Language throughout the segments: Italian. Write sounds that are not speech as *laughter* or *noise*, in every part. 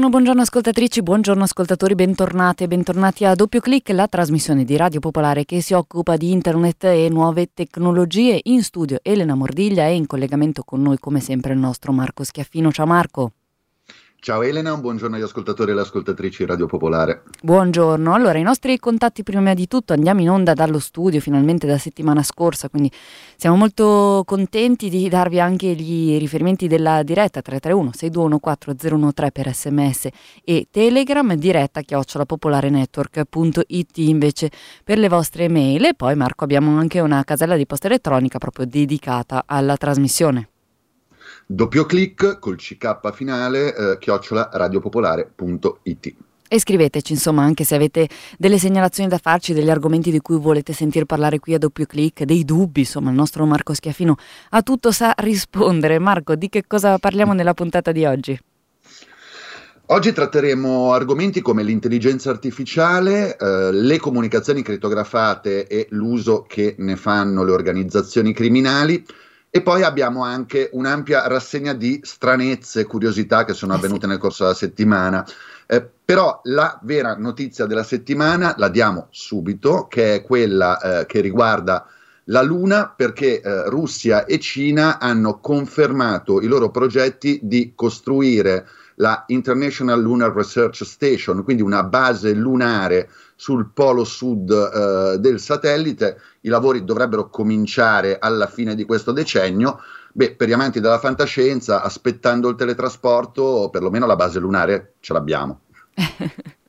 Buongiorno, buongiorno ascoltatrici, buongiorno ascoltatori, bentornati e bentornati a Doppio Clic, la trasmissione di Radio Popolare che si occupa di internet e nuove tecnologie. In studio Elena Mordiglia e in collegamento con noi come sempre il nostro Marco Schiaffino. Ciao Marco. Ciao Elena, un buongiorno agli ascoltatori e alle ascoltatrici Radio Popolare. Buongiorno, allora i nostri contatti prima di tutto andiamo in onda dallo studio finalmente da settimana scorsa, quindi siamo molto contenti di darvi anche i riferimenti della diretta 331 621 per sms e telegram diretta chiocciolapopolarenetwork.it invece per le vostre mail. E poi Marco abbiamo anche una casella di posta elettronica proprio dedicata alla trasmissione doppio clic col CK finale, eh, chiocciola radiopopolare.it. E scriveteci, insomma, anche se avete delle segnalazioni da farci, degli argomenti di cui volete sentir parlare qui a doppio clic, dei dubbi, insomma, il nostro Marco Schiaffino a tutto sa rispondere. Marco, di che cosa parliamo nella puntata di oggi? Oggi tratteremo argomenti come l'intelligenza artificiale, eh, le comunicazioni crittografate e l'uso che ne fanno le organizzazioni criminali, e poi abbiamo anche un'ampia rassegna di stranezze, curiosità che sono eh avvenute nel corso della settimana. Eh, però la vera notizia della settimana la diamo subito, che è quella eh, che riguarda la Luna, perché eh, Russia e Cina hanno confermato i loro progetti di costruire la International Lunar Research Station, quindi una base lunare sul polo sud eh, del satellite. I lavori dovrebbero cominciare alla fine di questo decennio. Beh, per gli amanti della fantascienza, aspettando il teletrasporto, perlomeno la base lunare ce l'abbiamo. *laughs*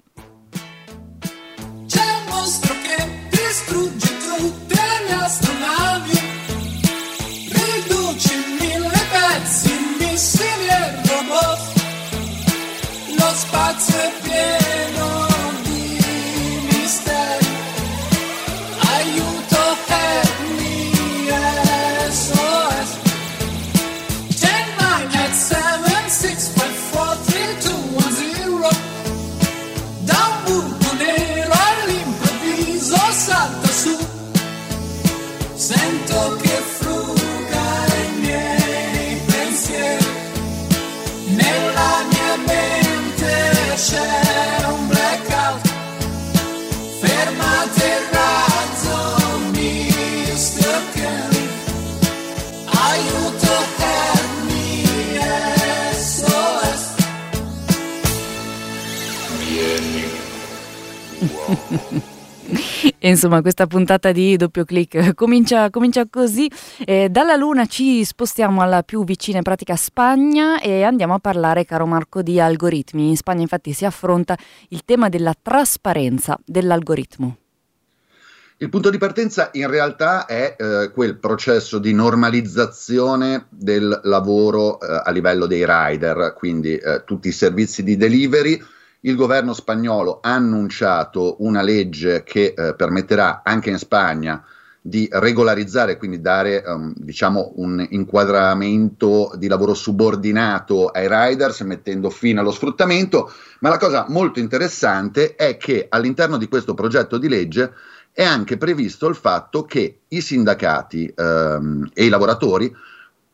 E *laughs* insomma, questa puntata di doppio clic comincia, comincia così. Eh, dalla Luna ci spostiamo alla più vicina in pratica Spagna e andiamo a parlare, caro Marco, di algoritmi. In Spagna infatti si affronta il tema della trasparenza dell'algoritmo. Il punto di partenza in realtà è eh, quel processo di normalizzazione del lavoro eh, a livello dei rider, quindi eh, tutti i servizi di delivery il governo spagnolo ha annunciato una legge che eh, permetterà anche in Spagna di regolarizzare, quindi dare um, diciamo un inquadramento di lavoro subordinato ai riders, mettendo fine allo sfruttamento. Ma la cosa molto interessante è che all'interno di questo progetto di legge è anche previsto il fatto che i sindacati um, e i lavoratori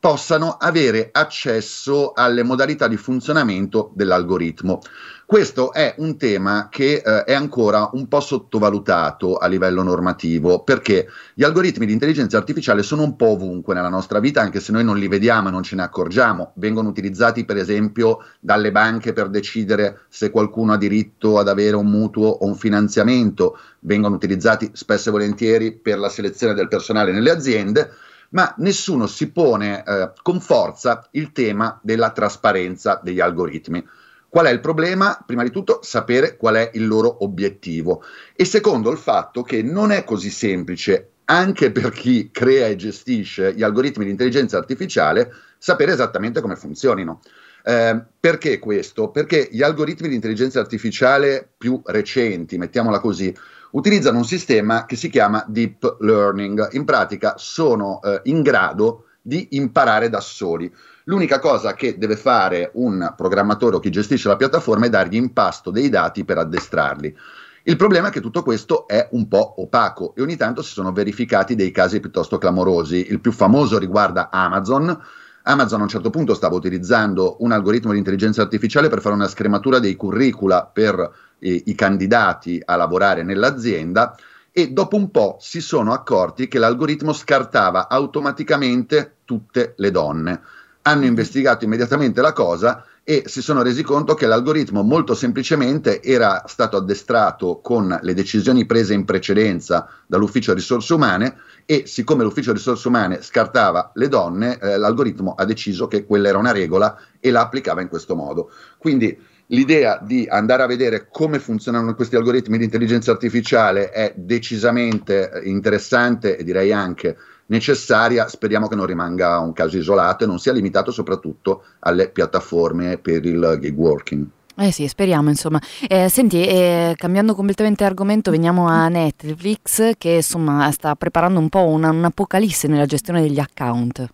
possano avere accesso alle modalità di funzionamento dell'algoritmo. Questo è un tema che eh, è ancora un po' sottovalutato a livello normativo perché gli algoritmi di intelligenza artificiale sono un po' ovunque nella nostra vita, anche se noi non li vediamo e non ce ne accorgiamo. Vengono utilizzati per esempio dalle banche per decidere se qualcuno ha diritto ad avere un mutuo o un finanziamento, vengono utilizzati spesso e volentieri per la selezione del personale nelle aziende ma nessuno si pone eh, con forza il tema della trasparenza degli algoritmi. Qual è il problema? Prima di tutto sapere qual è il loro obiettivo e secondo il fatto che non è così semplice anche per chi crea e gestisce gli algoritmi di intelligenza artificiale sapere esattamente come funzionino. Eh, perché questo? Perché gli algoritmi di intelligenza artificiale più recenti, mettiamola così, utilizzano un sistema che si chiama deep learning. In pratica sono eh, in grado di imparare da soli. L'unica cosa che deve fare un programmatore o chi gestisce la piattaforma è dargli in pasto dei dati per addestrarli. Il problema è che tutto questo è un po' opaco e ogni tanto si sono verificati dei casi piuttosto clamorosi. Il più famoso riguarda Amazon. Amazon a un certo punto stava utilizzando un algoritmo di intelligenza artificiale per fare una scrematura dei curricula per eh, i candidati a lavorare nell'azienda e dopo un po' si sono accorti che l'algoritmo scartava automaticamente tutte le donne. Hanno investigato immediatamente la cosa e si sono resi conto che l'algoritmo molto semplicemente era stato addestrato con le decisioni prese in precedenza dall'ufficio risorse umane e siccome l'ufficio risorse umane scartava le donne, eh, l'algoritmo ha deciso che quella era una regola e la applicava in questo modo. Quindi l'idea di andare a vedere come funzionano questi algoritmi di intelligenza artificiale è decisamente eh, interessante e direi anche necessaria, speriamo che non rimanga un caso isolato e non sia limitato soprattutto alle piattaforme per il gig working. Eh sì, speriamo insomma. Eh, senti, eh, cambiando completamente argomento, veniamo a Netflix che insomma sta preparando un po' una, un'apocalisse nella gestione degli account.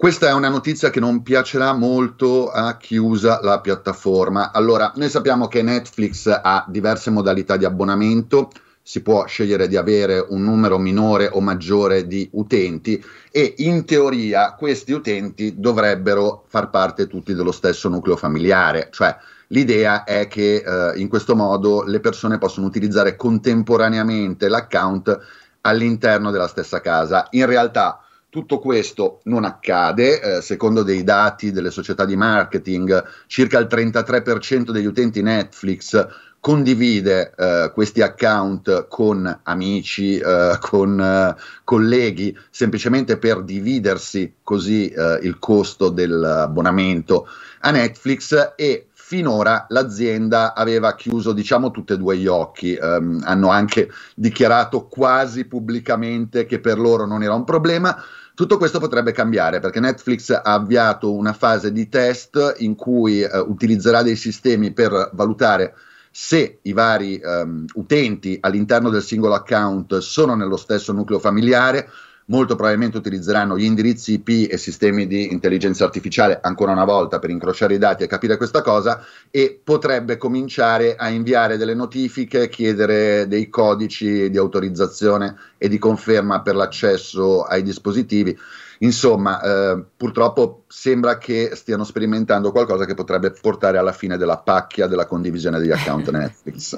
Questa è una notizia che non piacerà molto a chi usa la piattaforma. Allora, noi sappiamo che Netflix ha diverse modalità di abbonamento si può scegliere di avere un numero minore o maggiore di utenti e in teoria questi utenti dovrebbero far parte tutti dello stesso nucleo familiare, cioè l'idea è che eh, in questo modo le persone possono utilizzare contemporaneamente l'account all'interno della stessa casa. In realtà tutto questo non accade, eh, secondo dei dati delle società di marketing, circa il 33% degli utenti Netflix condivide eh, questi account con amici, eh, con eh, colleghi, semplicemente per dividersi così eh, il costo dell'abbonamento a Netflix e finora l'azienda aveva chiuso diciamo tutti e due gli occhi, um, hanno anche dichiarato quasi pubblicamente che per loro non era un problema. Tutto questo potrebbe cambiare perché Netflix ha avviato una fase di test in cui uh, utilizzerà dei sistemi per valutare se i vari um, utenti all'interno del singolo account sono nello stesso nucleo familiare, molto probabilmente utilizzeranno gli indirizzi IP e sistemi di intelligenza artificiale ancora una volta per incrociare i dati e capire questa cosa e potrebbe cominciare a inviare delle notifiche, chiedere dei codici di autorizzazione e di conferma per l'accesso ai dispositivi. Insomma, eh, purtroppo sembra che stiano sperimentando qualcosa che potrebbe portare alla fine della pacchia della condivisione degli account *laughs* Netflix.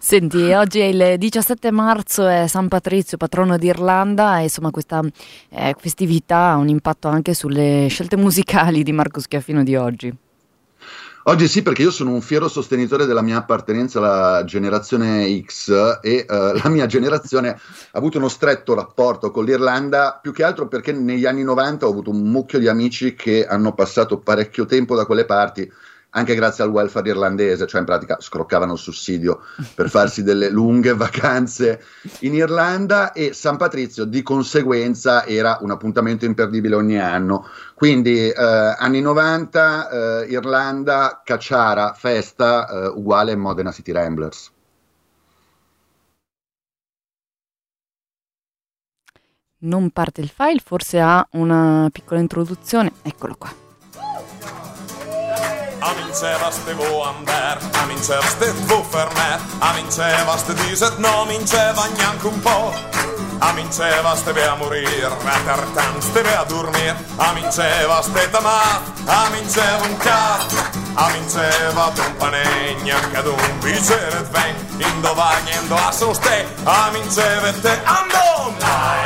Senti, oggi è il 17 marzo, è San Patrizio, patrono d'Irlanda, e insomma questa eh, festività ha un impatto anche sulle scelte musicali di Marco Schiaffino di oggi. Oggi sì, perché io sono un fiero sostenitore della mia appartenenza alla generazione X e uh, *laughs* la mia generazione ha avuto uno stretto rapporto con l'Irlanda, più che altro perché negli anni 90 ho avuto un mucchio di amici che hanno passato parecchio tempo da quelle parti anche grazie al welfare irlandese, cioè in pratica scroccavano il sussidio per farsi delle lunghe vacanze in Irlanda e San Patrizio di conseguenza era un appuntamento imperdibile ogni anno. Quindi eh, anni 90, eh, Irlanda, cacciara, festa, eh, uguale Modena City Ramblers. Non parte il file, forse ha una piccola introduzione, eccolo qua a minceva ste vo amber, a minceva ste vo fermer, a minceva ste diset, no minceva neanche un po'. A minceva steve a morir, a tartan steve a dormir, a minceva ste tamat, a minceva un cat. A minceva d'un panegna che ad un bicere ven, indovagna indo a soste, a minceva te andon.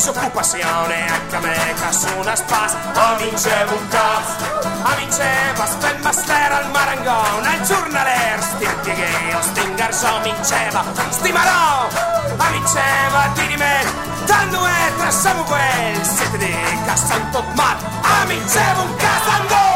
disoccupazione a me nessuna spas a vincevo un cazzo a vincevo spend master al marangon al giornaler stirti che o stingar so vinceva. Stimarò a vinceva di di me. Tanto è tra Samuel siete di cassanto ma tot mal un cazzo andò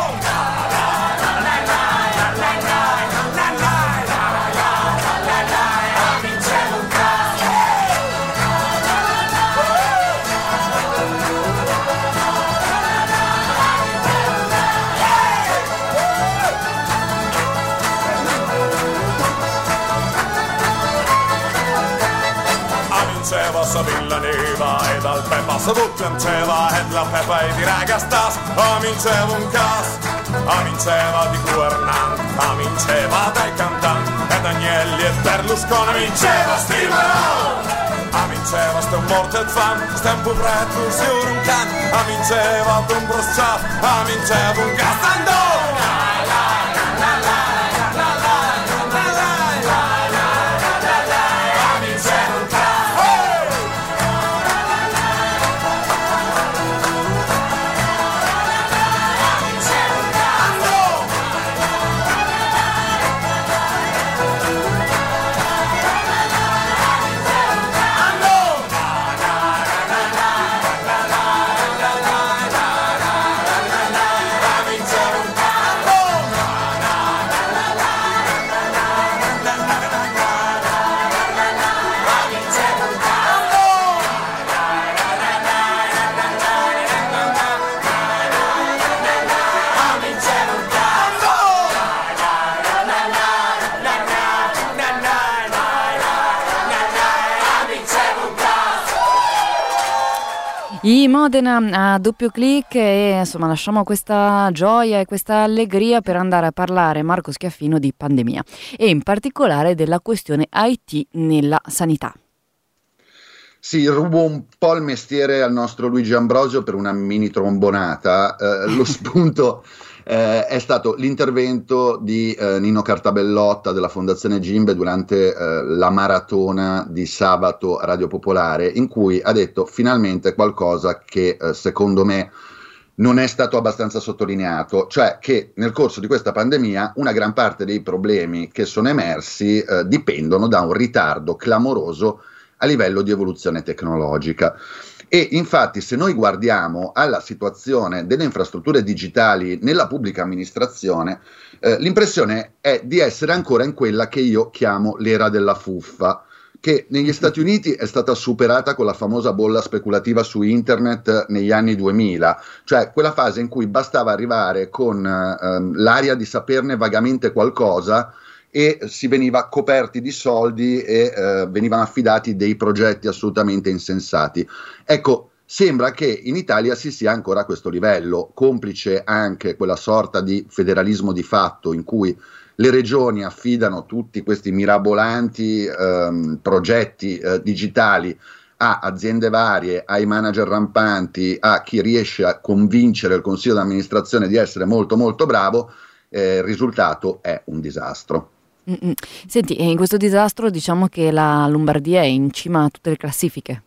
Villaneva e dal Peppa se piangeva e la Peppa e di ragastas aminceva un cas aminceva di governante aminceva dai cantanti ed Agnelli e Berlusconi aminceva Steve Aminceva sto morto e fam, stem povretto sur un can. Aminceva d'un brosciato, aminceva un castandone Modena a doppio clic e insomma lasciamo questa gioia e questa allegria per andare a parlare Marco Schiaffino di pandemia e in particolare della questione IT nella sanità. Sì, rubo un po' il mestiere al nostro Luigi Ambrosio per una mini trombonata. Eh, lo spunto eh, è stato l'intervento di eh, Nino Cartabellotta della Fondazione Gimbe durante eh, la maratona di sabato a Radio Popolare, in cui ha detto finalmente qualcosa che eh, secondo me non è stato abbastanza sottolineato, cioè che nel corso di questa pandemia una gran parte dei problemi che sono emersi eh, dipendono da un ritardo clamoroso a livello di evoluzione tecnologica. E infatti se noi guardiamo alla situazione delle infrastrutture digitali nella pubblica amministrazione, eh, l'impressione è di essere ancora in quella che io chiamo l'era della fuffa, che negli Stati Uniti è stata superata con la famosa bolla speculativa su internet negli anni 2000, cioè quella fase in cui bastava arrivare con eh, l'aria di saperne vagamente qualcosa e si veniva coperti di soldi e eh, venivano affidati dei progetti assolutamente insensati. Ecco, sembra che in Italia si sia ancora a questo livello, complice anche quella sorta di federalismo di fatto in cui le regioni affidano tutti questi mirabolanti ehm, progetti eh, digitali a aziende varie, ai manager rampanti, a chi riesce a convincere il consiglio d'amministrazione di essere molto molto bravo, eh, il risultato è un disastro. Mm-mm. Senti, in questo disastro diciamo che la Lombardia è in cima a tutte le classifiche.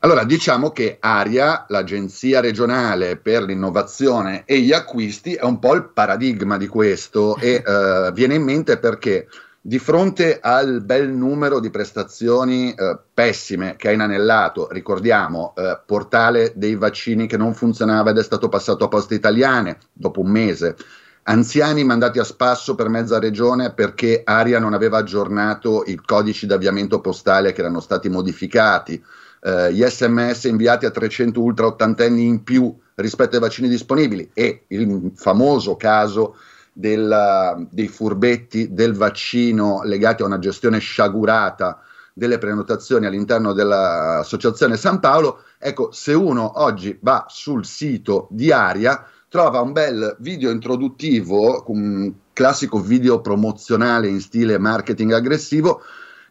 Allora, diciamo che ARIA, l'Agenzia regionale per l'innovazione e gli acquisti, è un po' il paradigma di questo *laughs* e eh, viene in mente perché di fronte al bel numero di prestazioni eh, pessime che ha inanellato, ricordiamo, eh, portale dei vaccini che non funzionava ed è stato passato a poste italiane dopo un mese, anziani mandati a spasso per mezza regione perché Aria non aveva aggiornato i codici d'avviamento postale che erano stati modificati, eh, gli sms inviati a 300 ultra ottantenni in più rispetto ai vaccini disponibili e il famoso caso del, dei furbetti del vaccino legati a una gestione sciagurata delle prenotazioni all'interno dell'Associazione San Paolo, ecco, se uno oggi va sul sito di Aria, trova un bel video introduttivo, un classico video promozionale in stile marketing aggressivo,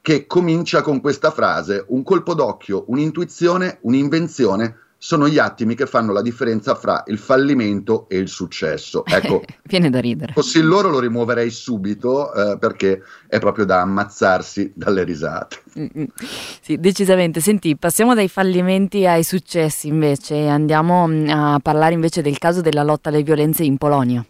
che comincia con questa frase: un colpo d'occhio, un'intuizione, un'invenzione sono gli attimi che fanno la differenza fra il fallimento e il successo. *laughs* Ecco, viene da ridere. Fossi loro lo rimuoverei subito eh, perché è proprio da ammazzarsi dalle risate. Mm-hmm. Sì, decisamente. Senti, passiamo dai fallimenti ai successi invece, andiamo mm, a parlare invece del caso della lotta alle violenze in Polonia.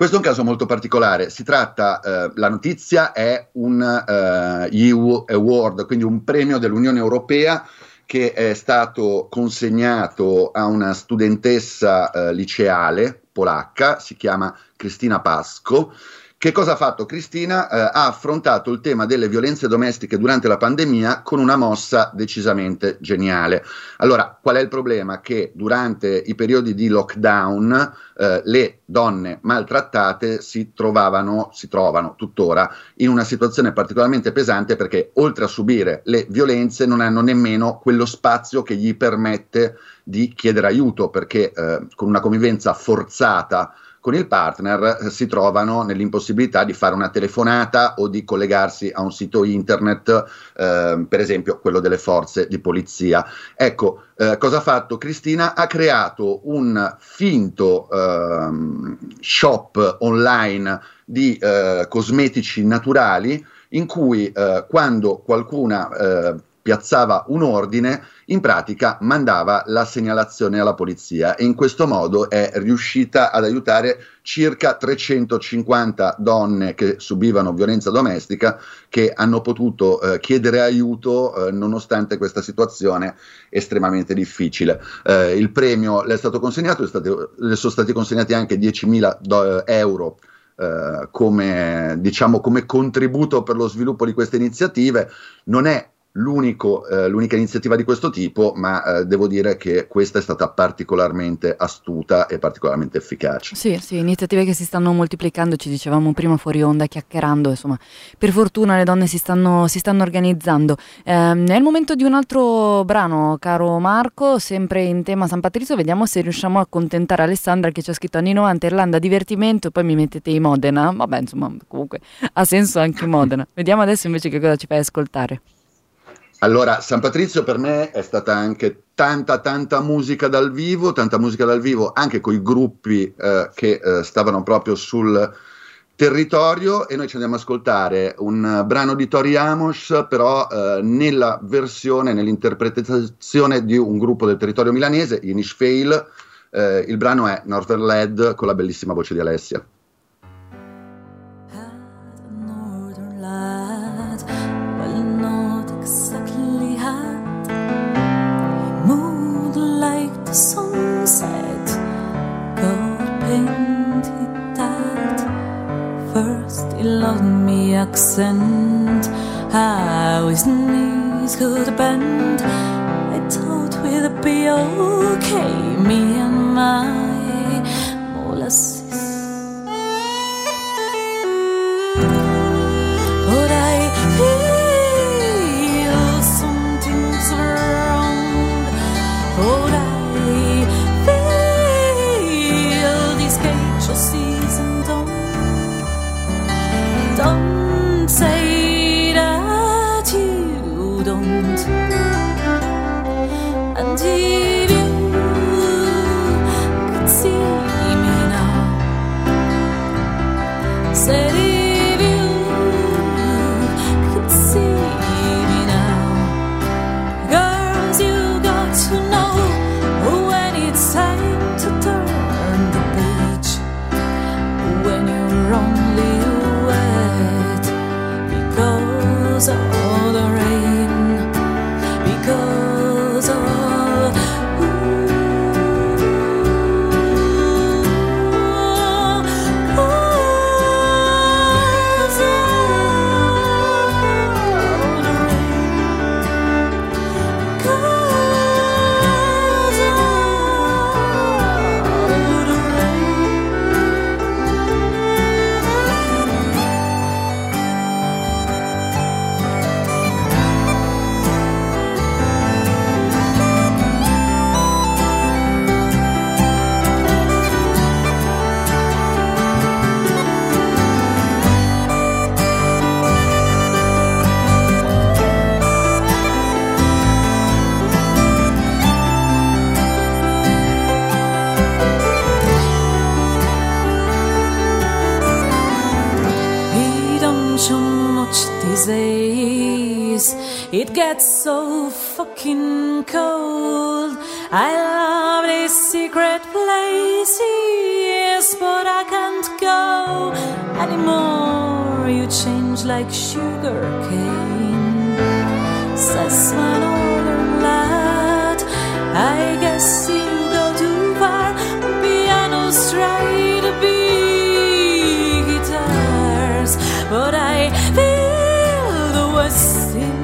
Questo è un caso molto particolare, si tratta, eh, la notizia è un eh, EU Award, quindi un premio dell'Unione Europea che è stato consegnato a una studentessa eh, liceale polacca, si chiama Cristina Pasco, Che cosa ha fatto Cristina? Eh, ha affrontato il tema delle violenze domestiche durante la pandemia con una mossa decisamente geniale. Allora, qual è il problema? Che durante i periodi di lockdown eh, le donne maltrattate si trovavano, si trovano tuttora in una situazione particolarmente pesante perché oltre a subire le violenze non hanno nemmeno quello spazio che gli permette di chiedere aiuto perché eh, con una convivenza forzata con il partner eh, si trovano nell'impossibilità di fare una telefonata o di collegarsi a un sito internet, eh, per esempio quello delle forze di polizia. Ecco, eh, cosa ha fatto Cristina? Ha creato un finto ehm, shop online di eh, cosmetici naturali in cui eh, quando qualcuna eh, piazzava un ordine, in pratica mandava la segnalazione alla polizia e in questo modo è riuscita ad aiutare circa 350 donne che subivano violenza domestica che hanno potuto eh, chiedere aiuto eh, nonostante questa situazione estremamente difficile. Eh, il premio le è stato consegnato, è stato, le sono stati consegnati anche 10.000 do- euro Uh, come, diciamo, come contributo per lo sviluppo di queste iniziative. Non è eh, l'unica iniziativa di questo tipo, ma eh, devo dire che questa è stata particolarmente astuta e particolarmente efficace. Sì, sì, iniziative che si stanno moltiplicando, ci dicevamo prima fuori onda, chiacchierando, insomma, per fortuna le donne si stanno, si stanno organizzando. Eh, è il momento di un altro brano, caro Marco, sempre in tema San Patrizio, vediamo se riusciamo a accontentare Alessandra che ci ha scritto anni 90, Irlanda, divertimento, poi mi mettete i Modena, vabbè, insomma, comunque ha senso anche Modena. Vediamo adesso invece che cosa ci fai ascoltare. Allora, San Patrizio per me è stata anche tanta, tanta musica dal vivo, tanta musica dal vivo anche con i gruppi eh, che eh, stavano proprio sul territorio e noi ci andiamo ad ascoltare un brano di Tori Amos, però eh, nella versione, nell'interpretazione di un gruppo del territorio milanese, Inish Fail. Eh, il brano è Northern Led con la bellissima voce di Alessia. Accent. How his knees could bend I thought we'd be okay me and my but I feel the worst in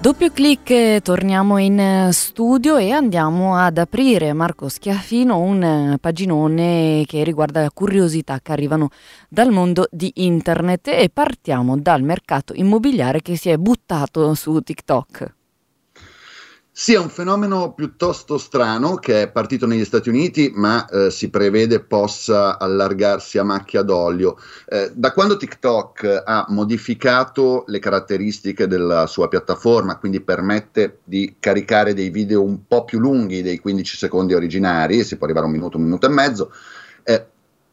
Doppio clic, torniamo in eh, studio e andiamo ad aprire, Marco Schiaffino, un eh, paginone che riguarda curiosità che arrivano dal mondo di internet e partiamo dal mercato immobiliare che si è buttato su TikTok. Sì, è un fenomeno piuttosto strano che è partito negli Stati Uniti, ma eh, si prevede possa allargarsi a macchia d'olio. Eh, da quando TikTok ha modificato le caratteristiche della sua piattaforma, quindi permette di caricare dei video un po' più lunghi dei 15 secondi originari, si può arrivare a un minuto, un minuto e mezzo, eh,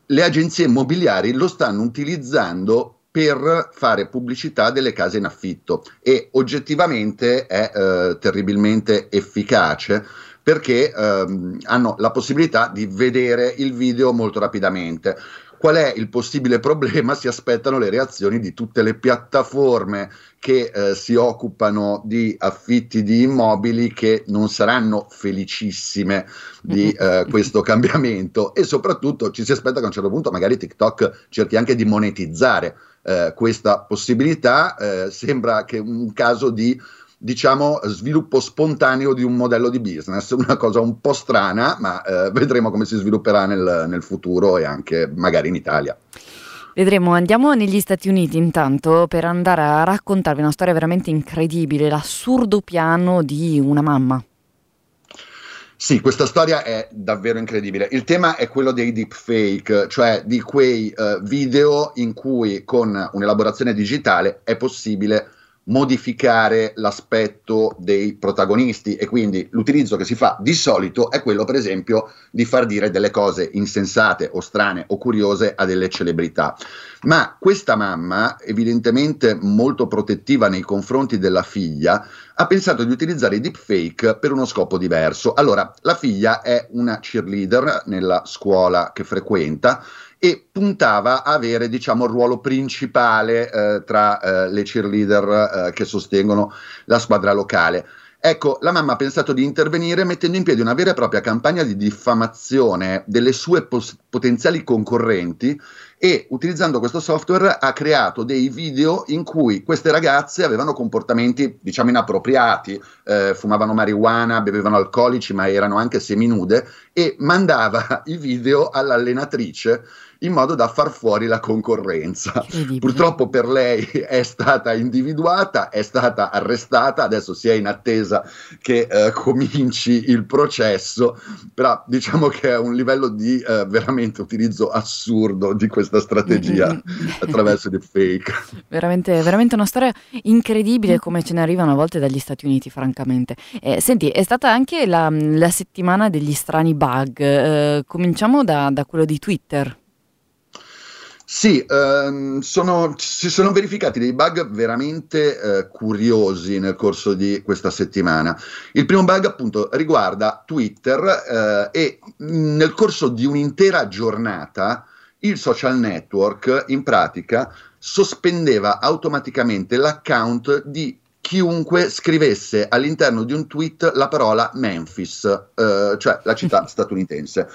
le agenzie immobiliari lo stanno utilizzando per fare pubblicità delle case in affitto e oggettivamente è eh, terribilmente efficace perché ehm, hanno la possibilità di vedere il video molto rapidamente. Qual è il possibile problema? Si aspettano le reazioni di tutte le piattaforme che eh, si occupano di affitti di immobili che non saranno felicissime di *laughs* eh, questo cambiamento e soprattutto ci si aspetta che a un certo punto magari TikTok cerchi anche di monetizzare eh, questa possibilità. Eh, sembra che un caso di diciamo sviluppo spontaneo di un modello di business, una cosa un po' strana, ma eh, vedremo come si svilupperà nel, nel futuro e anche magari in Italia. Vedremo, andiamo negli Stati Uniti intanto per andare a raccontarvi una storia veramente incredibile, l'assurdo piano di una mamma. Sì, questa storia è davvero incredibile. Il tema è quello dei deepfake, cioè di quei uh, video in cui con un'elaborazione digitale è possibile modificare l'aspetto dei protagonisti e quindi l'utilizzo che si fa di solito è quello per esempio di far dire delle cose insensate o strane o curiose a delle celebrità. Ma questa mamma, evidentemente molto protettiva nei confronti della figlia, ha pensato di utilizzare i deepfake per uno scopo diverso. Allora, la figlia è una cheerleader nella scuola che frequenta e puntava a avere diciamo il ruolo principale eh, tra eh, le cheerleader eh, che sostengono la squadra locale. Ecco, la mamma ha pensato di intervenire mettendo in piedi una vera e propria campagna di diffamazione delle sue pos- potenziali concorrenti e utilizzando questo software ha creato dei video in cui queste ragazze avevano comportamenti diciamo inappropriati, eh, fumavano marijuana, bevevano alcolici ma erano anche seminude e mandava *laughs* i video all'allenatrice in modo da far fuori la concorrenza. Purtroppo per lei *laughs* è stata individuata, è stata arrestata, adesso si è in attesa che eh, cominci il processo, però diciamo che è un livello di eh, veramente utilizzo assurdo di questa strategia attraverso i fake. *laughs* Veramente, veramente una storia incredibile come ce ne arrivano a volte dagli Stati Uniti, francamente. Eh, senti, è stata anche la, la settimana degli strani bug. Eh, cominciamo da, da quello di Twitter. Sì, ehm, sono, si sono verificati dei bug veramente eh, curiosi nel corso di questa settimana. Il primo bug appunto riguarda Twitter eh, e nel corso di un'intera giornata il social network in pratica sospendeva automaticamente l'account di chiunque scrivesse all'interno di un tweet la parola Memphis, eh, cioè la città *laughs* statunitense.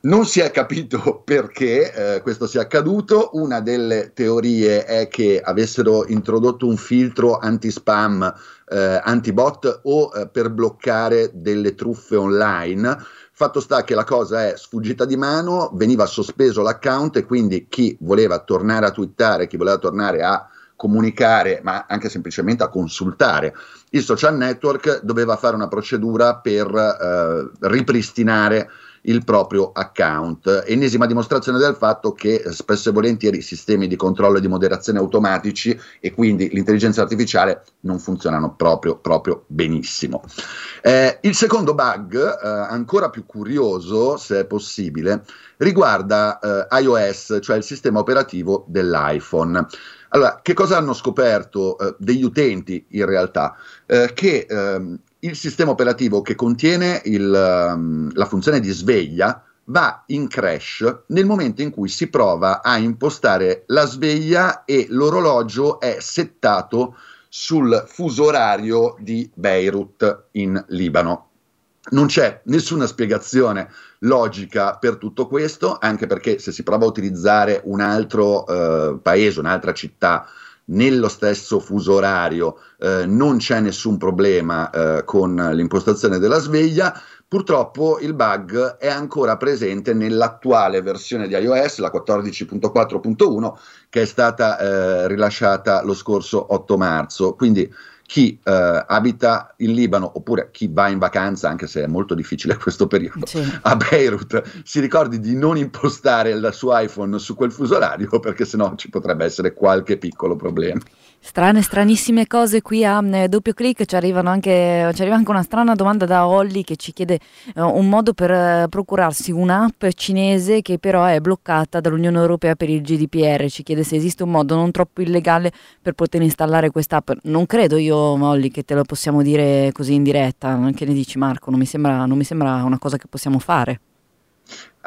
Non si è capito *laughs* perché eh, questo sia accaduto. Una delle teorie è che avessero introdotto un filtro anti-spam, eh, anti-bot o eh, per bloccare delle truffe online. Fatto sta che la cosa è sfuggita di mano, veniva sospeso l'account e quindi chi voleva tornare a twittare, chi voleva tornare a comunicare, ma anche semplicemente a consultare il social network, doveva fare una procedura per eh, ripristinare il proprio account. Ennesima dimostrazione del fatto che spesso e volentieri i sistemi di controllo e di moderazione automatici e quindi l'intelligenza artificiale non funzionano proprio, proprio benissimo. Eh, il secondo bug, eh, ancora più curioso se è possibile, riguarda eh, iOS, cioè il sistema operativo dell'iPhone. Allora, che cosa hanno scoperto eh, degli utenti in realtà? Eh, che ehm, il sistema operativo che contiene il, um, la funzione di sveglia va in crash nel momento in cui si prova a impostare la sveglia e l'orologio è settato sul fuso orario di Beirut in Libano. Non c'è nessuna spiegazione logica per tutto questo, anche perché se si prova a utilizzare un altro eh, paese, un'altra città nello stesso fuso orario, eh, non c'è nessun problema eh, con l'impostazione della sveglia. Purtroppo il bug è ancora presente nell'attuale versione di iOS, la 14.4.1, che è stata eh, rilasciata lo scorso 8 marzo. Quindi chi eh, abita in Libano oppure chi va in vacanza, anche se è molto difficile *laughs* questo periodo, sì. a Beirut, si ricordi di non impostare il suo iPhone su quel fuso orario perché sennò ci potrebbe essere qualche piccolo problema. Strane, stranissime cose qui a eh, doppio clic, ci, anche, ci, arriva anche una strana domanda da Holly che ci chiede eh, un modo per eh, procurarsi un'app cinese che però è bloccata dall'Unione Europea per il GDPR, ci chiede se esiste un modo non troppo illegale per poter installare quest'app. Non credo io, Holly, che te lo possiamo dire così in diretta, che ne dici Marco? Non mi sembra, non mi sembra una cosa che possiamo fare.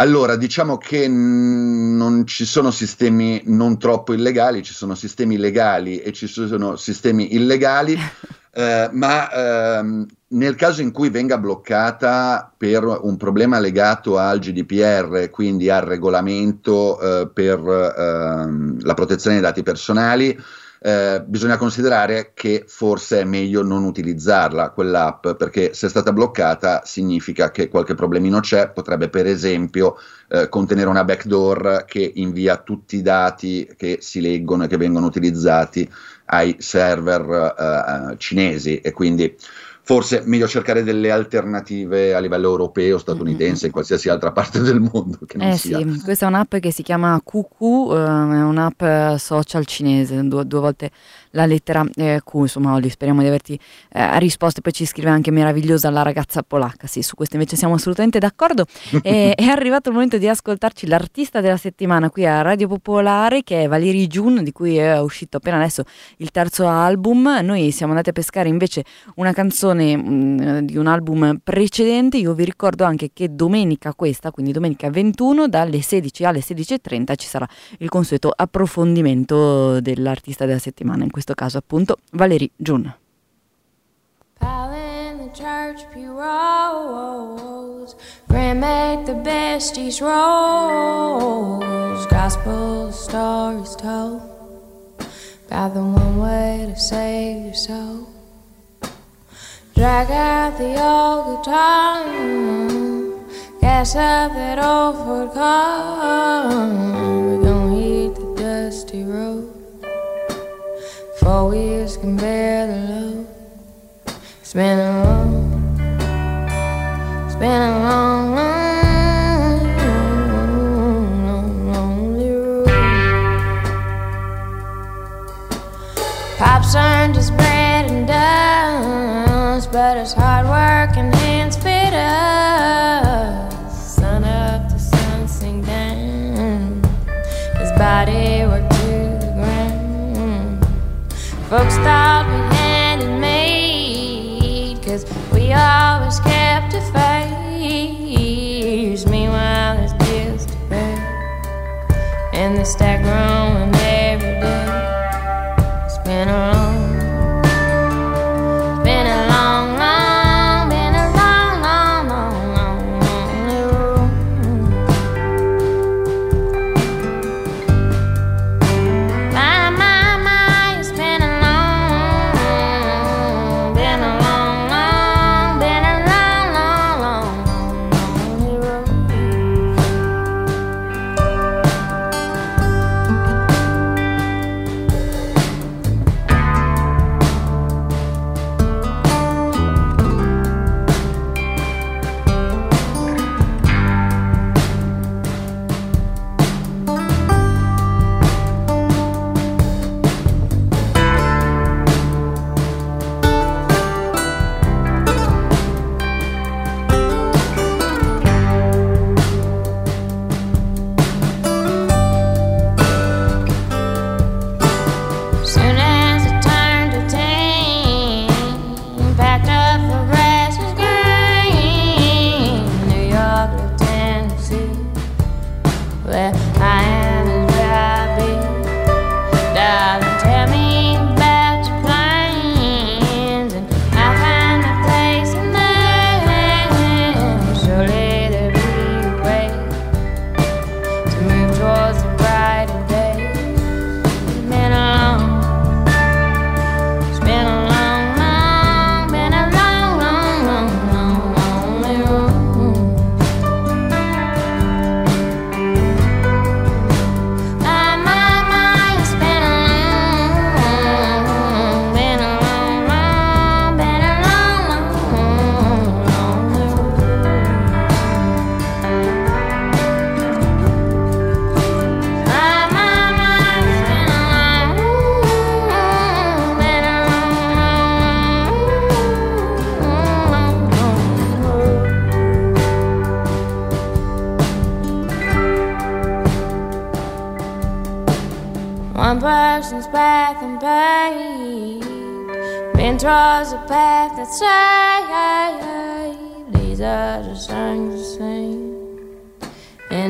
Allora, diciamo che non ci sono sistemi non troppo illegali, ci sono sistemi legali e ci sono sistemi illegali, *laughs* eh, ma ehm, nel caso in cui venga bloccata per un problema legato al GDPR, quindi al regolamento eh, per ehm, la protezione dei dati personali, eh, bisogna considerare che forse è meglio non utilizzarla quell'app perché se è stata bloccata significa che qualche problemino c'è, potrebbe per esempio eh, contenere una backdoor che invia tutti i dati che si leggono e che vengono utilizzati ai server eh, cinesi. E quindi forse meglio cercare delle alternative a livello europeo, statunitense, in qualsiasi altra parte *laughs* del mondo eh sia. Sì, questa è un'app che si chiama QQ, uh, è un'app social cinese, due, due volte la lettera eh, Q, insomma Olli, speriamo di averti eh, risposto, poi ci scrive anche meravigliosa la ragazza polacca, sì, su questo invece siamo assolutamente d'accordo. *laughs* e, è arrivato il momento di ascoltarci l'artista della settimana qui a Radio Popolare, che è Valeri Jun, di cui è uscito appena adesso il terzo album. Noi siamo andati a pescare invece una canzone mh, mm, di un album precedente, io vi ricordo anche che domenica questa, quindi domenica 21, dalle 16 alle 16.30 ci sarà il consueto approfondimento dell'artista della settimana in questo caso appunto Valerie June. church rolls, friend make the besties rolls, gospel stories told about the one way to save your soul. Drag out the old guitar, gas up that old Ford car. We're gonna hit the dusty road. Four wheels can bear the load. It's been a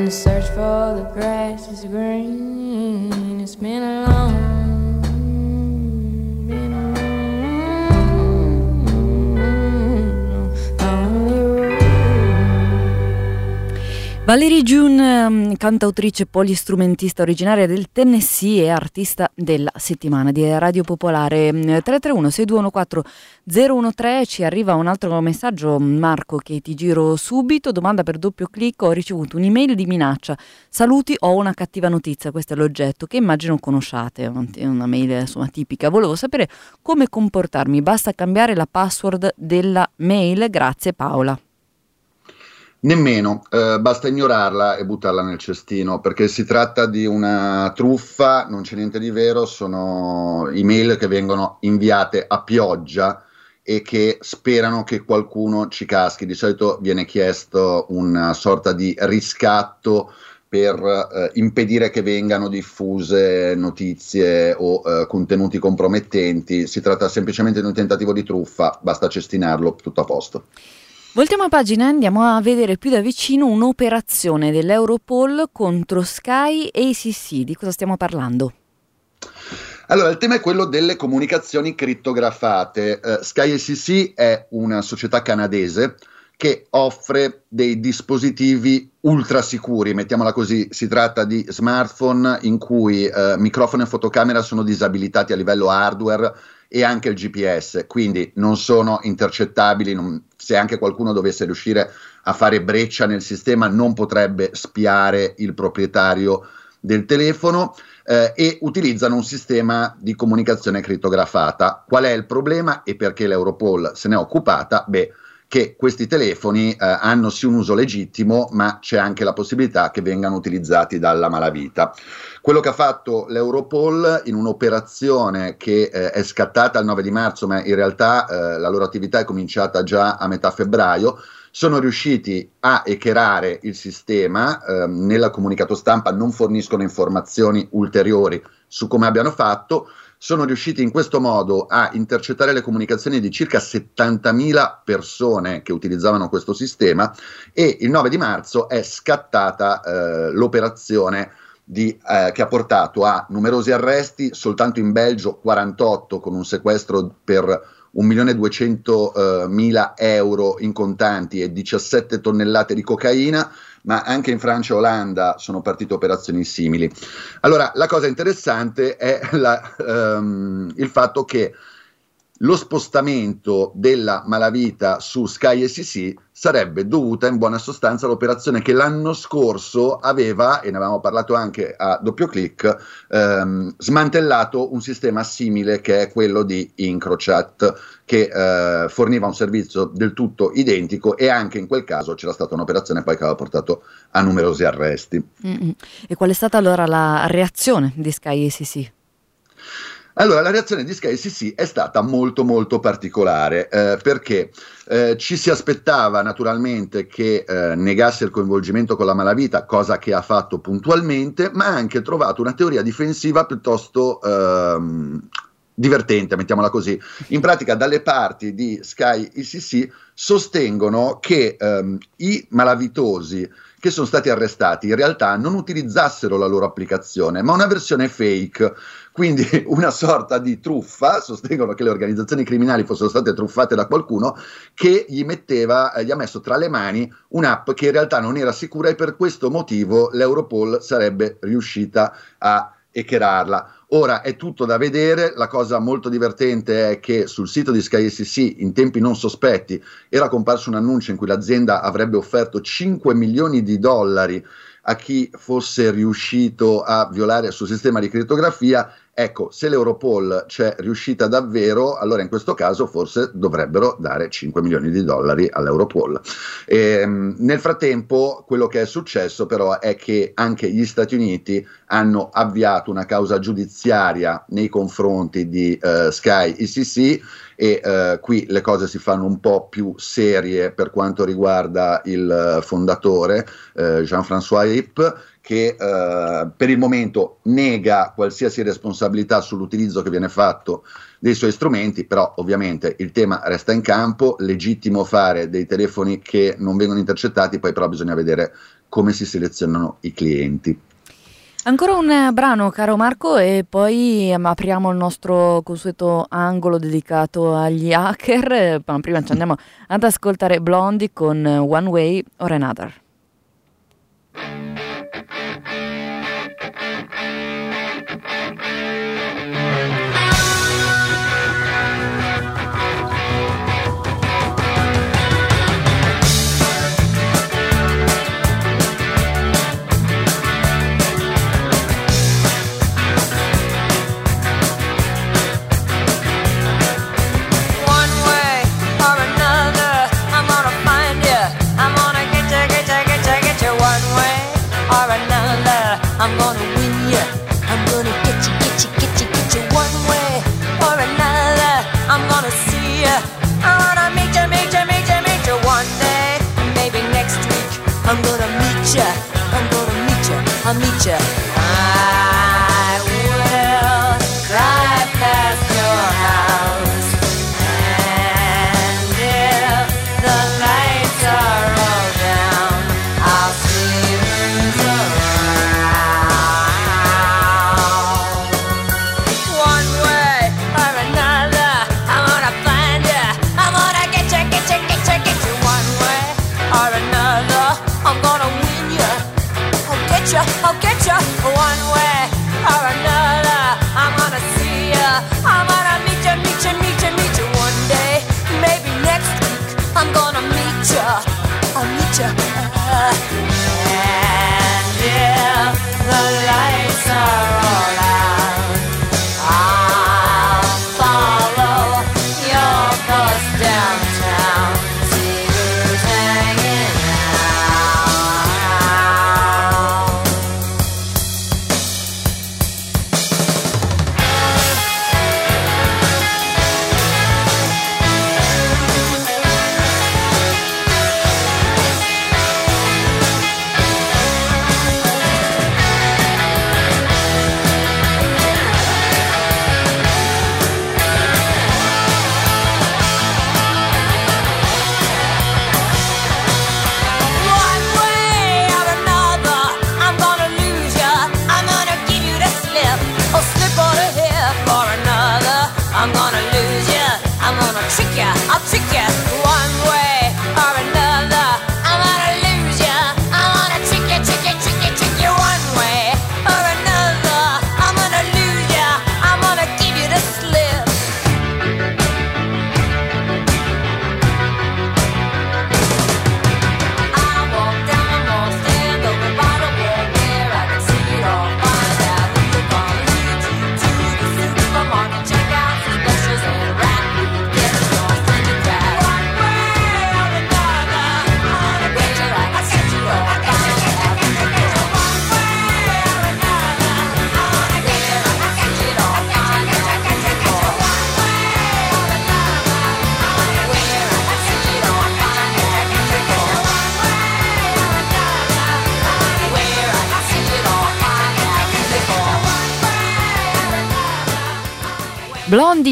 The search for the grass is green. It's been a long Valerie June, um, cantautrice polistrumentista originaria del Tennessee e artista della settimana di Radio Popolare. 331 6214 013 ci arriva un altro messaggio Marco che ti giro subito. Domanda per doppio clic ho ricevuto un'email di minaccia. Saluti ho una cattiva notizia questo è l'oggetto che immagino conosciate. Una mail insomma tipica. Volevo sapere come comportarmi basta cambiare la password della mail. Grazie Paola Nemmeno, eh, basta ignorarla e buttarla nel cestino perché si tratta di una truffa, non c'è niente di vero, sono email che vengono inviate a pioggia e che sperano che qualcuno ci caschi. Di solito viene chiesto una sorta di riscatto per eh, impedire che vengano diffuse notizie o eh, contenuti compromettenti. Si tratta semplicemente di un tentativo di truffa, basta cestinarlo, tutto a posto. Voltiamo pagina e andiamo a vedere più da vicino un'operazione dell'Europol contro Sky e ICC. Di cosa stiamo parlando? Allora, il tema è quello delle comunicazioni crittografate. Uh, Sky SEC è una società canadese che offre dei dispositivi ultra sicuri, mettiamola così, si tratta di smartphone in cui uh, microfono e fotocamera sono disabilitati a livello hardware e anche il GPS, quindi non sono intercettabili, non, se anche qualcuno dovesse riuscire a fare breccia nel sistema non potrebbe spiare il proprietario del telefono eh, e utilizzano un sistema di comunicazione crittografata. Qual è il problema e perché l'Europol se n'è occupata? Beh, che questi telefoni eh, hanno sì un uso legittimo, ma c'è anche la possibilità che vengano utilizzati dalla malavita. Quello che ha fatto l'Europol in un'operazione che eh, è scattata il 9 di marzo, ma in realtà eh, la loro attività è cominciata già a metà febbraio, sono riusciti a echerare il sistema, eh, nella comunicato stampa non forniscono informazioni ulteriori su come abbiano fatto, sono riusciti in questo modo a intercettare le comunicazioni di circa 70.000 persone che utilizzavano questo sistema e il 9 di marzo è scattata eh, l'operazione di, eh, che ha portato a numerosi arresti, soltanto in Belgio 48 con un sequestro per 1.200.000 euro in contanti e 17 tonnellate di cocaina, ma anche in Francia e Olanda sono partite operazioni simili. Allora, la cosa interessante è la, um, il fatto che lo spostamento della malavita su Sky SEC sarebbe dovuta in buona sostanza all'operazione che l'anno scorso aveva, e ne avevamo parlato anche a doppio clic, ehm, smantellato un sistema simile che è quello di Incrochat, che eh, forniva un servizio del tutto identico e anche in quel caso c'era stata un'operazione poi che aveva portato a numerosi arresti. Mm-hmm. E qual è stata allora la reazione di Sky SEC? Allora, la reazione di Sky SEC è stata molto molto particolare eh, perché eh, ci si aspettava naturalmente che eh, negasse il coinvolgimento con la malavita, cosa che ha fatto puntualmente, ma ha anche trovato una teoria difensiva piuttosto ehm, divertente, mettiamola così. In pratica, dalle parti di Sky ICC sostengono che ehm, i malavitosi che sono stati arrestati in realtà non utilizzassero la loro applicazione, ma una versione fake, quindi *laughs* una sorta di truffa, sostengono che le organizzazioni criminali fossero state truffate da qualcuno che gli metteva, eh, gli ha messo tra le mani un'app che in realtà non era sicura e per questo motivo l'Europol sarebbe riuscita a hackerarla. Ora è tutto da vedere, la cosa molto divertente è che sul sito di SkySC in tempi non sospetti era comparso un annuncio in cui l'azienda avrebbe offerto 5 milioni di dollari a chi fosse riuscito a violare il suo sistema di crittografia Ecco, se l'Europol c'è riuscita davvero, allora in questo caso forse dovrebbero dare 5 milioni di dollari all'Europol. E, ehm, nel frattempo, quello che è successo però è che anche gli Stati Uniti hanno avviato una causa giudiziaria nei confronti di uh, Sky ICC e uh, qui le cose si fanno un po' più serie per quanto riguarda il fondatore uh, Jean-François Hipp che eh, per il momento nega qualsiasi responsabilità sull'utilizzo che viene fatto dei suoi strumenti, però ovviamente il tema resta in campo, legittimo fare dei telefoni che non vengono intercettati, poi però bisogna vedere come si selezionano i clienti. Ancora un brano, caro Marco, e poi ehm, apriamo il nostro consueto angolo dedicato agli hacker. Ma prima ci andiamo ad ascoltare Blondie con One Way or Another. future.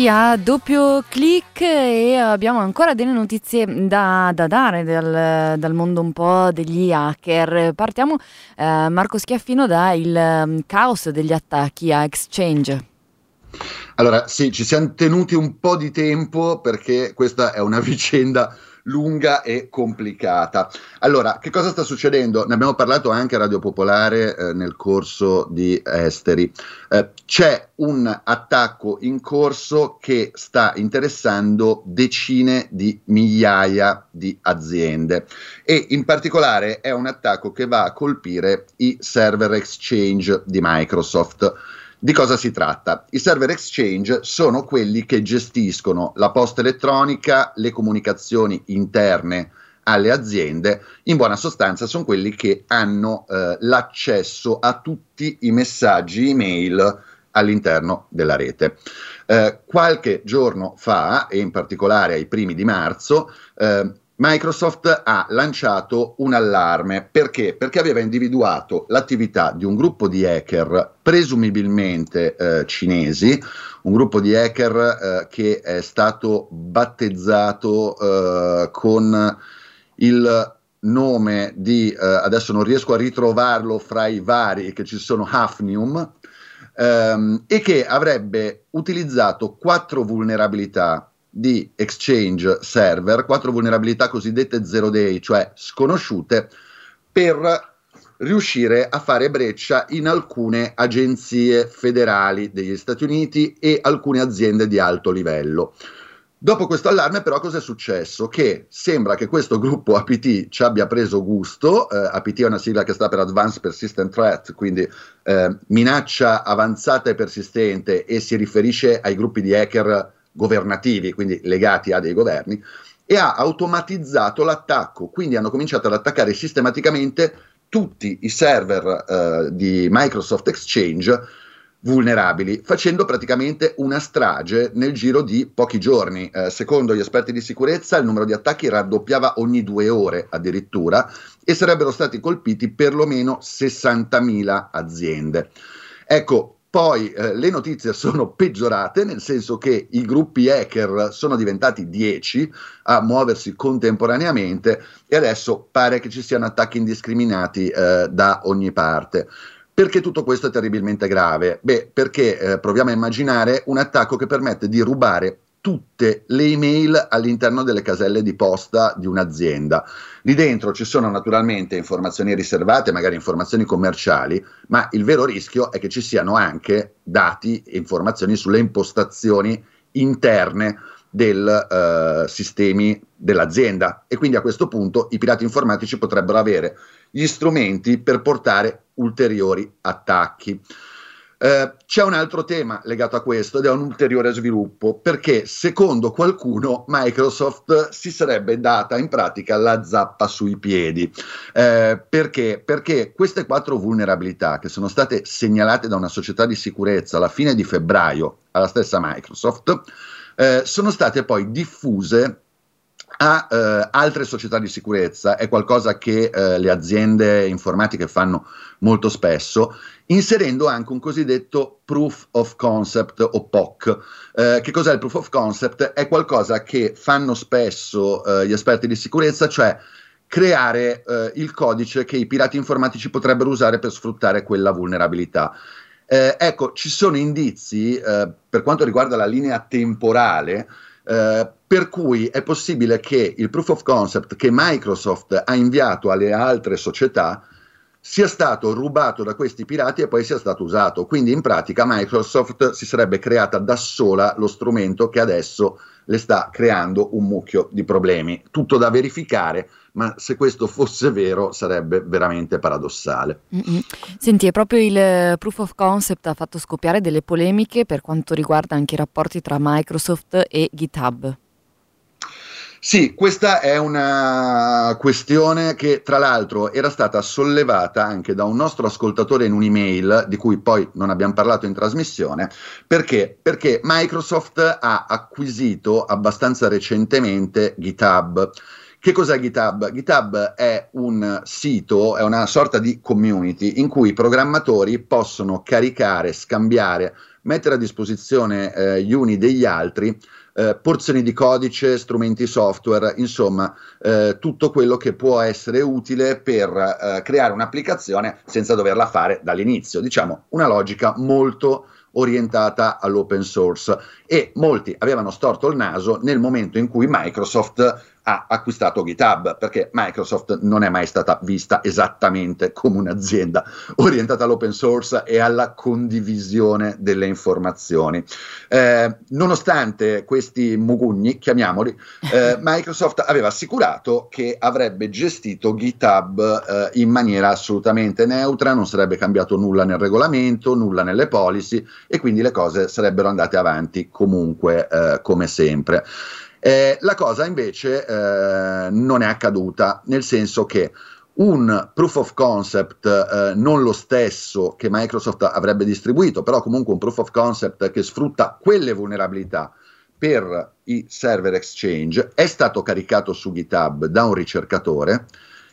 A doppio clic e abbiamo ancora delle notizie da, da dare dal, dal mondo un po' degli hacker. Partiamo, eh, Marco Schiaffino, dal um, caos degli attacchi a Exchange. Allora, sì, ci siamo tenuti un po' di tempo perché questa è una *laughs* vicenda lunga e complicata. Allora, che cosa sta succedendo? Ne abbiamo parlato anche a Radio Popolare eh, nel corso di Esteri. Eh, c'è un attacco in corso che sta interessando decine di migliaia di aziende e in particolare è un attacco che va a colpire i server exchange di Microsoft. Di cosa si tratta? I server exchange sono quelli che gestiscono la posta elettronica, le comunicazioni interne alle aziende, in buona sostanza sono quelli che hanno eh, l'accesso a tutti i messaggi email all'interno della rete. Eh, qualche giorno fa, e in particolare ai primi di marzo, eh, Microsoft ha lanciato un allarme perché? Perché aveva individuato l'attività di un gruppo di hacker, presumibilmente eh, cinesi, un gruppo di hacker eh, che è stato battezzato eh, con il nome di, eh, adesso non riesco a ritrovarlo fra i vari che ci sono, Hafnium, ehm, e che avrebbe utilizzato quattro vulnerabilità di Exchange Server, quattro vulnerabilità cosiddette zero day, cioè sconosciute, per riuscire a fare breccia in alcune agenzie federali degli Stati Uniti e alcune aziende di alto livello. Dopo questo allarme però cosa è successo? Che sembra che questo gruppo APT ci abbia preso gusto, eh, APT è una sigla che sta per Advanced Persistent Threat, quindi eh, minaccia avanzata e persistente e si riferisce ai gruppi di hacker governativi, quindi legati a dei governi, e ha automatizzato l'attacco, quindi hanno cominciato ad attaccare sistematicamente tutti i server eh, di Microsoft Exchange vulnerabili, facendo praticamente una strage nel giro di pochi giorni. Eh, secondo gli esperti di sicurezza, il numero di attacchi raddoppiava ogni due ore addirittura e sarebbero stati colpiti perlomeno 60.000 aziende. Ecco, poi eh, le notizie sono peggiorate, nel senso che i gruppi hacker sono diventati 10 a muoversi contemporaneamente e adesso pare che ci siano attacchi indiscriminati eh, da ogni parte. Perché tutto questo è terribilmente grave? Beh, perché eh, proviamo a immaginare un attacco che permette di rubare tutte le email all'interno delle caselle di posta di un'azienda. Lì dentro ci sono naturalmente informazioni riservate, magari informazioni commerciali, ma il vero rischio è che ci siano anche dati e informazioni sulle impostazioni interne dei uh, sistemi dell'azienda e quindi a questo punto i pirati informatici potrebbero avere gli strumenti per portare ulteriori attacchi. Eh, c'è un altro tema legato a questo ed è un ulteriore sviluppo perché secondo qualcuno Microsoft si sarebbe data in pratica la zappa sui piedi. Eh, perché? Perché queste quattro vulnerabilità che sono state segnalate da una società di sicurezza alla fine di febbraio alla stessa Microsoft eh, sono state poi diffuse a eh, altre società di sicurezza, è qualcosa che eh, le aziende informatiche fanno molto spesso, inserendo anche un cosiddetto proof of concept o POC. Eh, che cos'è il proof of concept? È qualcosa che fanno spesso eh, gli esperti di sicurezza, cioè creare eh, il codice che i pirati informatici potrebbero usare per sfruttare quella vulnerabilità. Eh, ecco, ci sono indizi per quanto riguarda la linea temporale eh, per cui è possibile che il proof of concept che Microsoft ha inviato alle altre società sia stato rubato da questi pirati e poi sia stato usato. Quindi in pratica Microsoft si sarebbe creata da sola lo strumento che adesso le sta creando un mucchio di problemi. Tutto da verificare, ma se questo fosse vero sarebbe veramente paradossale. Mm-hmm. Senti, è proprio il eh, proof of concept ha fatto scoppiare delle polemiche per quanto riguarda anche i rapporti tra Microsoft e GitHub. Sì, questa è una questione che tra l'altro era stata sollevata anche da un nostro ascoltatore in un'email, di cui poi non abbiamo parlato in trasmissione, perché? Perché Microsoft ha acquisito abbastanza recentemente GitHub. Che cos'è GitHub? GitHub è un sito, è una sorta di community in cui i programmatori possono caricare, scambiare, mettere a disposizione eh, gli uni degli altri eh, porzioni di codice, strumenti software, insomma eh, tutto quello che può essere utile per eh, creare un'applicazione senza doverla fare dall'inizio. Diciamo una logica molto orientata all'open source e molti avevano storto il naso nel momento in cui Microsoft ha acquistato GitHub, perché Microsoft non è mai stata vista esattamente come un'azienda orientata all'open source e alla condivisione delle informazioni. Eh, nonostante questi mugugni, chiamiamoli, eh, *laughs* Microsoft aveva assicurato che avrebbe gestito GitHub eh, in maniera assolutamente neutra, non sarebbe cambiato nulla nel regolamento, nulla nelle policy e quindi le cose sarebbero andate avanti comunque eh, come sempre. Eh, la cosa invece eh, non è accaduta, nel senso che un proof of concept, eh, non lo stesso che Microsoft avrebbe distribuito, però comunque un proof of concept che sfrutta quelle vulnerabilità per i server Exchange è stato caricato su GitHub da un ricercatore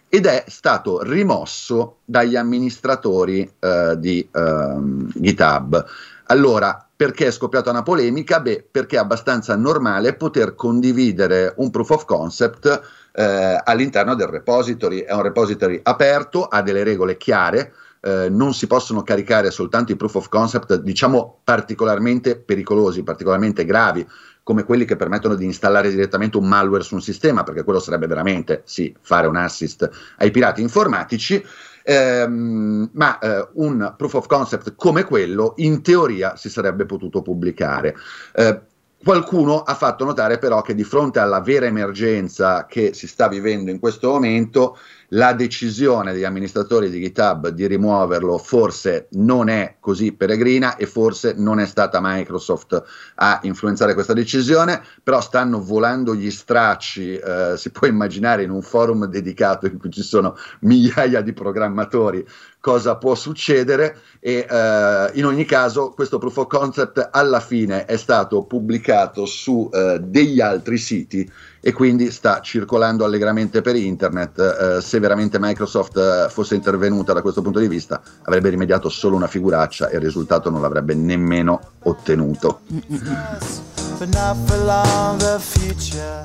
ed è stato rimosso dagli amministratori eh, di ehm, GitHub. Allora, perché è scoppiata una polemica? Beh, perché è abbastanza normale poter condividere un proof of concept eh, all'interno del repository. È un repository aperto, ha delle regole chiare, eh, non si possono caricare soltanto i proof of concept, diciamo particolarmente pericolosi, particolarmente gravi, come quelli che permettono di installare direttamente un malware su un sistema, perché quello sarebbe veramente, sì, fare un assist ai pirati informatici. Ehm, ma eh, un proof of concept come quello in teoria si sarebbe potuto pubblicare. Eh, Qualcuno ha fatto notare però che di fronte alla vera emergenza che si sta vivendo in questo momento, la decisione degli amministratori di GitHub di rimuoverlo forse non è così peregrina e forse non è stata Microsoft a influenzare questa decisione, però stanno volando gli stracci, eh, si può immaginare in un forum dedicato in cui ci sono migliaia di programmatori cosa può succedere e eh, in ogni caso questo proof of concept alla fine è stato pubblicato su eh, degli altri siti e quindi sta circolando allegramente per internet. Eh, se veramente Microsoft eh, fosse intervenuta da questo punto di vista, avrebbe rimediato solo una figuraccia e il risultato non l'avrebbe nemmeno ottenuto.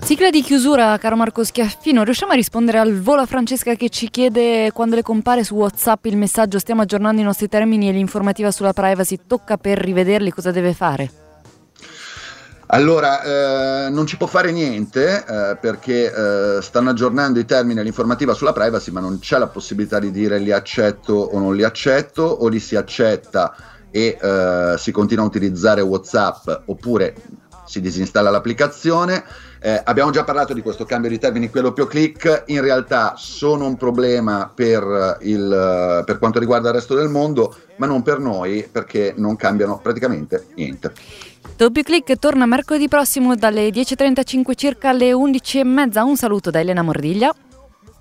Sigla di chiusura, caro Marco Schiaffino, riusciamo a rispondere al volo a Francesca che ci chiede quando le compare su WhatsApp il messaggio stiamo aggiornando i nostri termini e l'informativa sulla privacy, tocca per rivederli cosa deve fare? Allora, eh, non ci può fare niente eh, perché eh, stanno aggiornando i termini e l'informativa sulla privacy, ma non c'è la possibilità di dire li accetto o non li accetto, o li si accetta e eh, si continua a utilizzare WhatsApp oppure si disinstalla l'applicazione. Eh, abbiamo già parlato di questo cambio di termini qui doppio clic, in realtà sono un problema per, il, per quanto riguarda il resto del mondo, ma non per noi perché non cambiano praticamente niente. Doppio clic torna mercoledì prossimo dalle 10.35 circa alle 11.30. Un saluto da Elena Mordiglia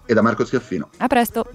e da Marco Schiaffino. A presto.